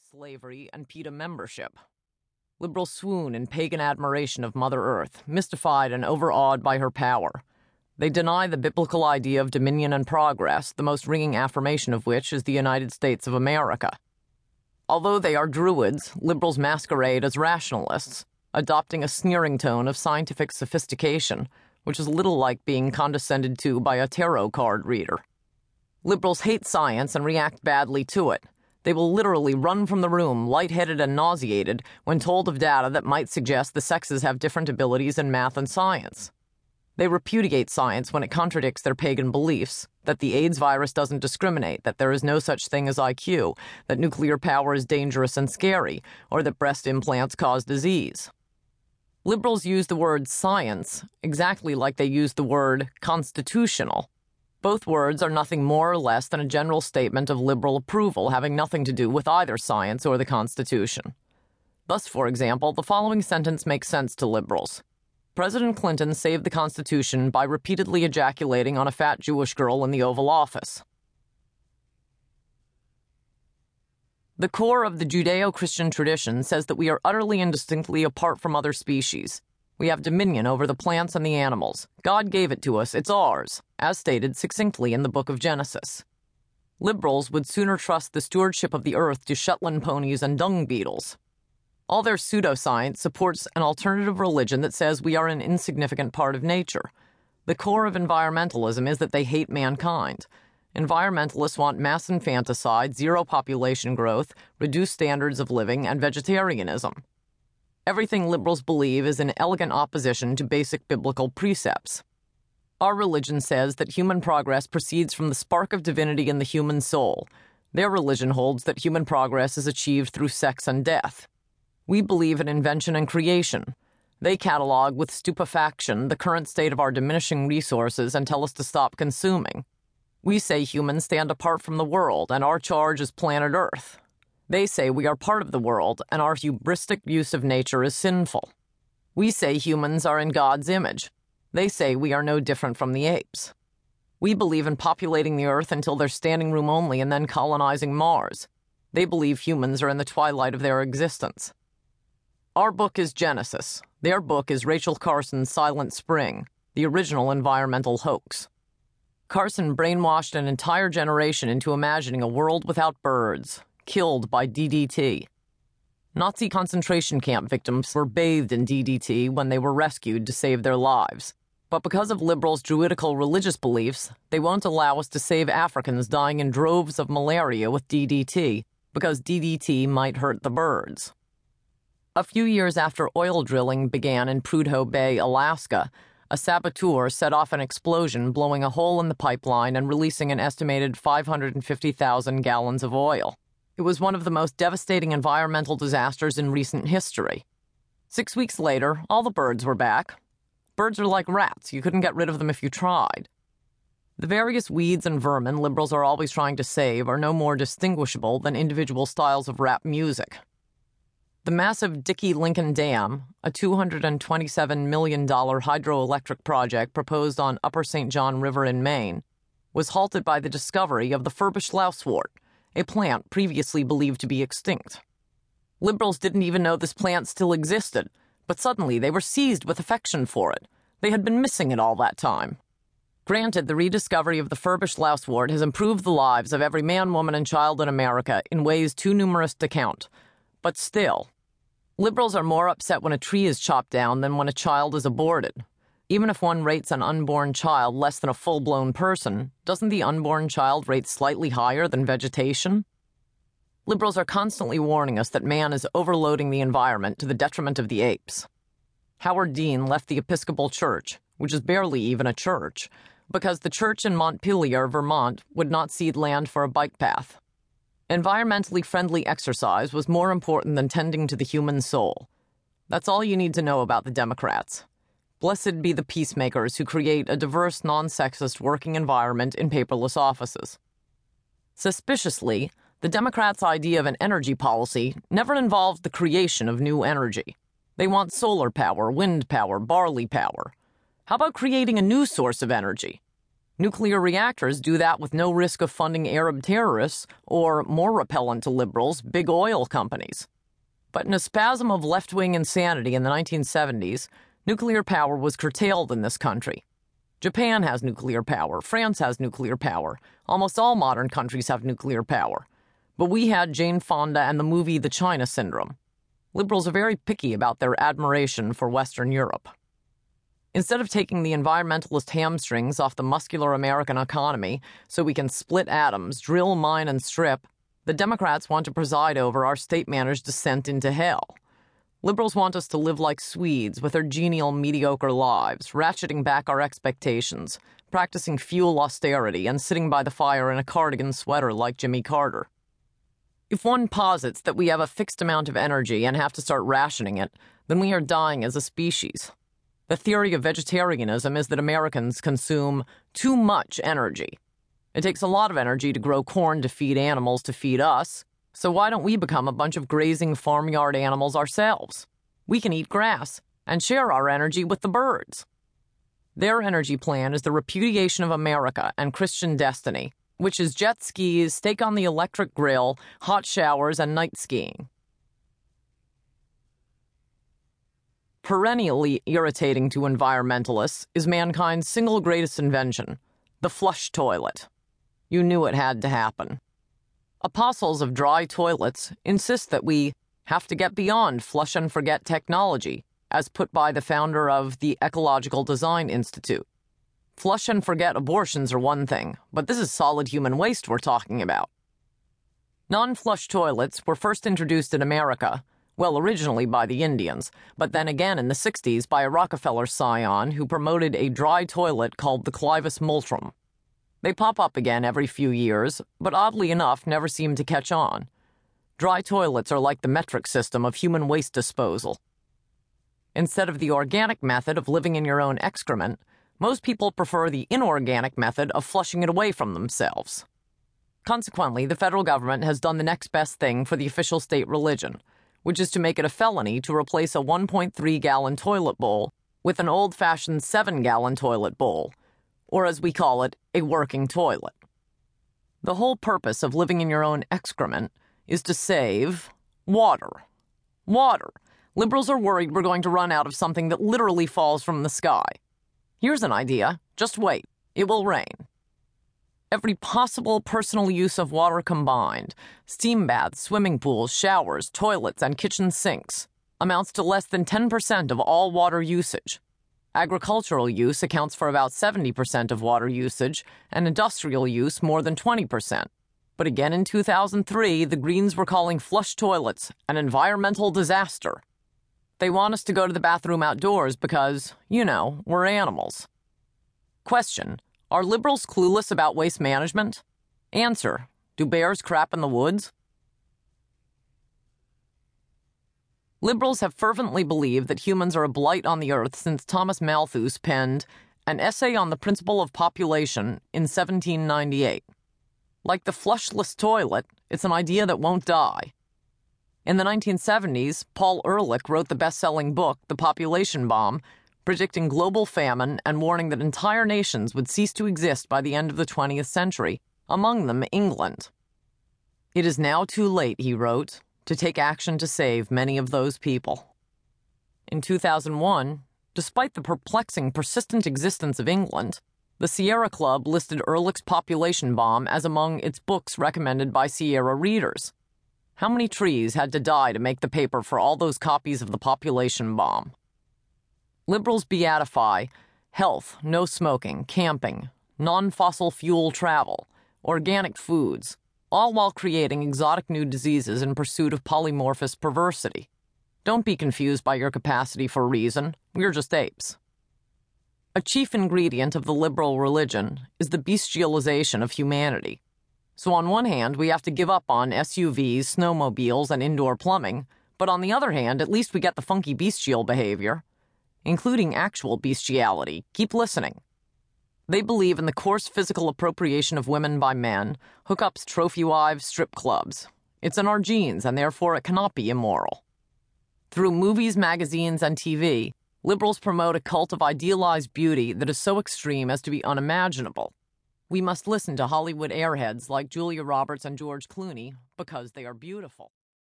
slavery, and PETA membership. Liberals swoon in pagan admiration of Mother Earth, mystified and overawed by her power. They deny the biblical idea of dominion and progress, the most ringing affirmation of which is the United States of America. Although they are druids, liberals masquerade as rationalists, adopting a sneering tone of scientific sophistication, which is little like being condescended to by a tarot card reader. Liberals hate science and react badly to it. They will literally run from the room, lightheaded and nauseated, when told of data that might suggest the sexes have different abilities in math and science. They repudiate science when it contradicts their pagan beliefs that the AIDS virus doesn't discriminate, that there is no such thing as IQ, that nuclear power is dangerous and scary, or that breast implants cause disease. Liberals use the word science exactly like they use the word constitutional. Both words are nothing more or less than a general statement of liberal approval having nothing to do with either science or the Constitution. Thus, for example, the following sentence makes sense to liberals. President Clinton saved the Constitution by repeatedly ejaculating on a fat Jewish girl in the Oval Office. The core of the Judeo Christian tradition says that we are utterly and distinctly apart from other species. We have dominion over the plants and the animals. God gave it to us, it's ours, as stated succinctly in the book of Genesis. Liberals would sooner trust the stewardship of the earth to Shetland ponies and dung beetles. All their pseudoscience supports an alternative religion that says we are an insignificant part of nature. The core of environmentalism is that they hate mankind. Environmentalists want mass infanticide, zero population growth, reduced standards of living, and vegetarianism. Everything liberals believe is in elegant opposition to basic biblical precepts. Our religion says that human progress proceeds from the spark of divinity in the human soul. Their religion holds that human progress is achieved through sex and death. We believe in invention and creation. They catalog with stupefaction the current state of our diminishing resources and tell us to stop consuming. We say humans stand apart from the world and our charge is planet Earth. They say we are part of the world and our hubristic use of nature is sinful. We say humans are in God's image. They say we are no different from the apes. We believe in populating the Earth until they're standing room only and then colonizing Mars. They believe humans are in the twilight of their existence. Our book is Genesis. Their book is Rachel Carson's Silent Spring, the original environmental hoax. Carson brainwashed an entire generation into imagining a world without birds, killed by DDT. Nazi concentration camp victims were bathed in DDT when they were rescued to save their lives. But because of liberals' druidical religious beliefs, they won't allow us to save Africans dying in droves of malaria with DDT because DDT might hurt the birds. A few years after oil drilling began in Prudhoe Bay, Alaska, a saboteur set off an explosion, blowing a hole in the pipeline and releasing an estimated 550,000 gallons of oil. It was one of the most devastating environmental disasters in recent history. Six weeks later, all the birds were back. Birds are like rats, you couldn't get rid of them if you tried. The various weeds and vermin liberals are always trying to save are no more distinguishable than individual styles of rap music. The massive Dickey Lincoln Dam, a $227 million hydroelectric project proposed on Upper St. John River in Maine, was halted by the discovery of the furbished lousewort, a plant previously believed to be extinct. Liberals didn't even know this plant still existed, but suddenly they were seized with affection for it. They had been missing it all that time. Granted, the rediscovery of the furbished lousewort has improved the lives of every man, woman, and child in America in ways too numerous to count. But still, Liberals are more upset when a tree is chopped down than when a child is aborted. Even if one rates an unborn child less than a full blown person, doesn't the unborn child rate slightly higher than vegetation? Liberals are constantly warning us that man is overloading the environment to the detriment of the apes. Howard Dean left the Episcopal Church, which is barely even a church, because the church in Montpelier, Vermont, would not cede land for a bike path. Environmentally friendly exercise was more important than tending to the human soul. That's all you need to know about the Democrats. Blessed be the peacemakers who create a diverse, non sexist working environment in paperless offices. Suspiciously, the Democrats' idea of an energy policy never involved the creation of new energy. They want solar power, wind power, barley power. How about creating a new source of energy? Nuclear reactors do that with no risk of funding Arab terrorists or, more repellent to liberals, big oil companies. But in a spasm of left wing insanity in the 1970s, nuclear power was curtailed in this country. Japan has nuclear power, France has nuclear power, almost all modern countries have nuclear power. But we had Jane Fonda and the movie The China Syndrome. Liberals are very picky about their admiration for Western Europe. Instead of taking the environmentalist hamstrings off the muscular American economy so we can split atoms, drill, mine, and strip, the Democrats want to preside over our state managed descent into hell. Liberals want us to live like Swedes with their genial, mediocre lives, ratcheting back our expectations, practicing fuel austerity, and sitting by the fire in a cardigan sweater like Jimmy Carter. If one posits that we have a fixed amount of energy and have to start rationing it, then we are dying as a species. The theory of vegetarianism is that Americans consume too much energy. It takes a lot of energy to grow corn to feed animals to feed us, so why don't we become a bunch of grazing farmyard animals ourselves? We can eat grass and share our energy with the birds. Their energy plan is the repudiation of America and Christian destiny, which is jet skis, steak on the electric grill, hot showers, and night skiing. Perennially irritating to environmentalists is mankind's single greatest invention the flush toilet. You knew it had to happen. Apostles of dry toilets insist that we have to get beyond flush and forget technology, as put by the founder of the Ecological Design Institute. Flush and forget abortions are one thing, but this is solid human waste we're talking about. Non flush toilets were first introduced in America well, originally by the Indians, but then again in the 60s by a Rockefeller scion who promoted a dry toilet called the Clivus Multrum. They pop up again every few years, but oddly enough never seem to catch on. Dry toilets are like the metric system of human waste disposal. Instead of the organic method of living in your own excrement, most people prefer the inorganic method of flushing it away from themselves. Consequently, the federal government has done the next best thing for the official state religion which is to make it a felony to replace a 1.3 gallon toilet bowl with an old fashioned 7 gallon toilet bowl, or as we call it, a working toilet. The whole purpose of living in your own excrement is to save water. Water. Liberals are worried we're going to run out of something that literally falls from the sky. Here's an idea. Just wait. It will rain every possible personal use of water combined steam baths, swimming pools, showers, toilets, and kitchen sinks amounts to less than 10% of all water usage. Agricultural use accounts for about 70% of water usage, and industrial use more than 20%. But again in 2003, the Greens were calling flush toilets an environmental disaster. They want us to go to the bathroom outdoors because, you know, we're animals. Question are liberals clueless about waste management? Answer Do bears crap in the woods? Liberals have fervently believed that humans are a blight on the earth since Thomas Malthus penned an essay on the principle of population in 1798. Like the flushless toilet, it's an idea that won't die. In the 1970s, Paul Ehrlich wrote the best selling book, The Population Bomb, predicting global famine and warning that entire nations would cease to exist by the end of the 20th century, among them England. It is now too late, he wrote, to take action to save many of those people. In 2001, despite the perplexing, persistent existence of England, the Sierra Club listed Ehrlich's population bomb as among its books recommended by Sierra readers. How many trees had to die to make the paper for all those copies of the population bomb? Liberals beatify health, no smoking, camping, non fossil fuel travel, organic foods, all while creating exotic new diseases in pursuit of polymorphous perversity. Don't be confused by your capacity for reason. We're just apes. A chief ingredient of the liberal religion is the bestialization of humanity. So, on one hand, we have to give up on SUVs, snowmobiles, and indoor plumbing, but on the other hand, at least we get the funky bestial behavior including actual bestiality. Keep listening. They believe in the coarse physical appropriation of women by men, hookups, trophy wives, strip clubs. It's in our genes, and therefore it cannot be immoral. Through movies, magazines, and TV, liberals promote a cult of idealized beauty that is so extreme as to be unimaginable. We must listen to Hollywood airheads like Julia Roberts and George Clooney because they are beautiful.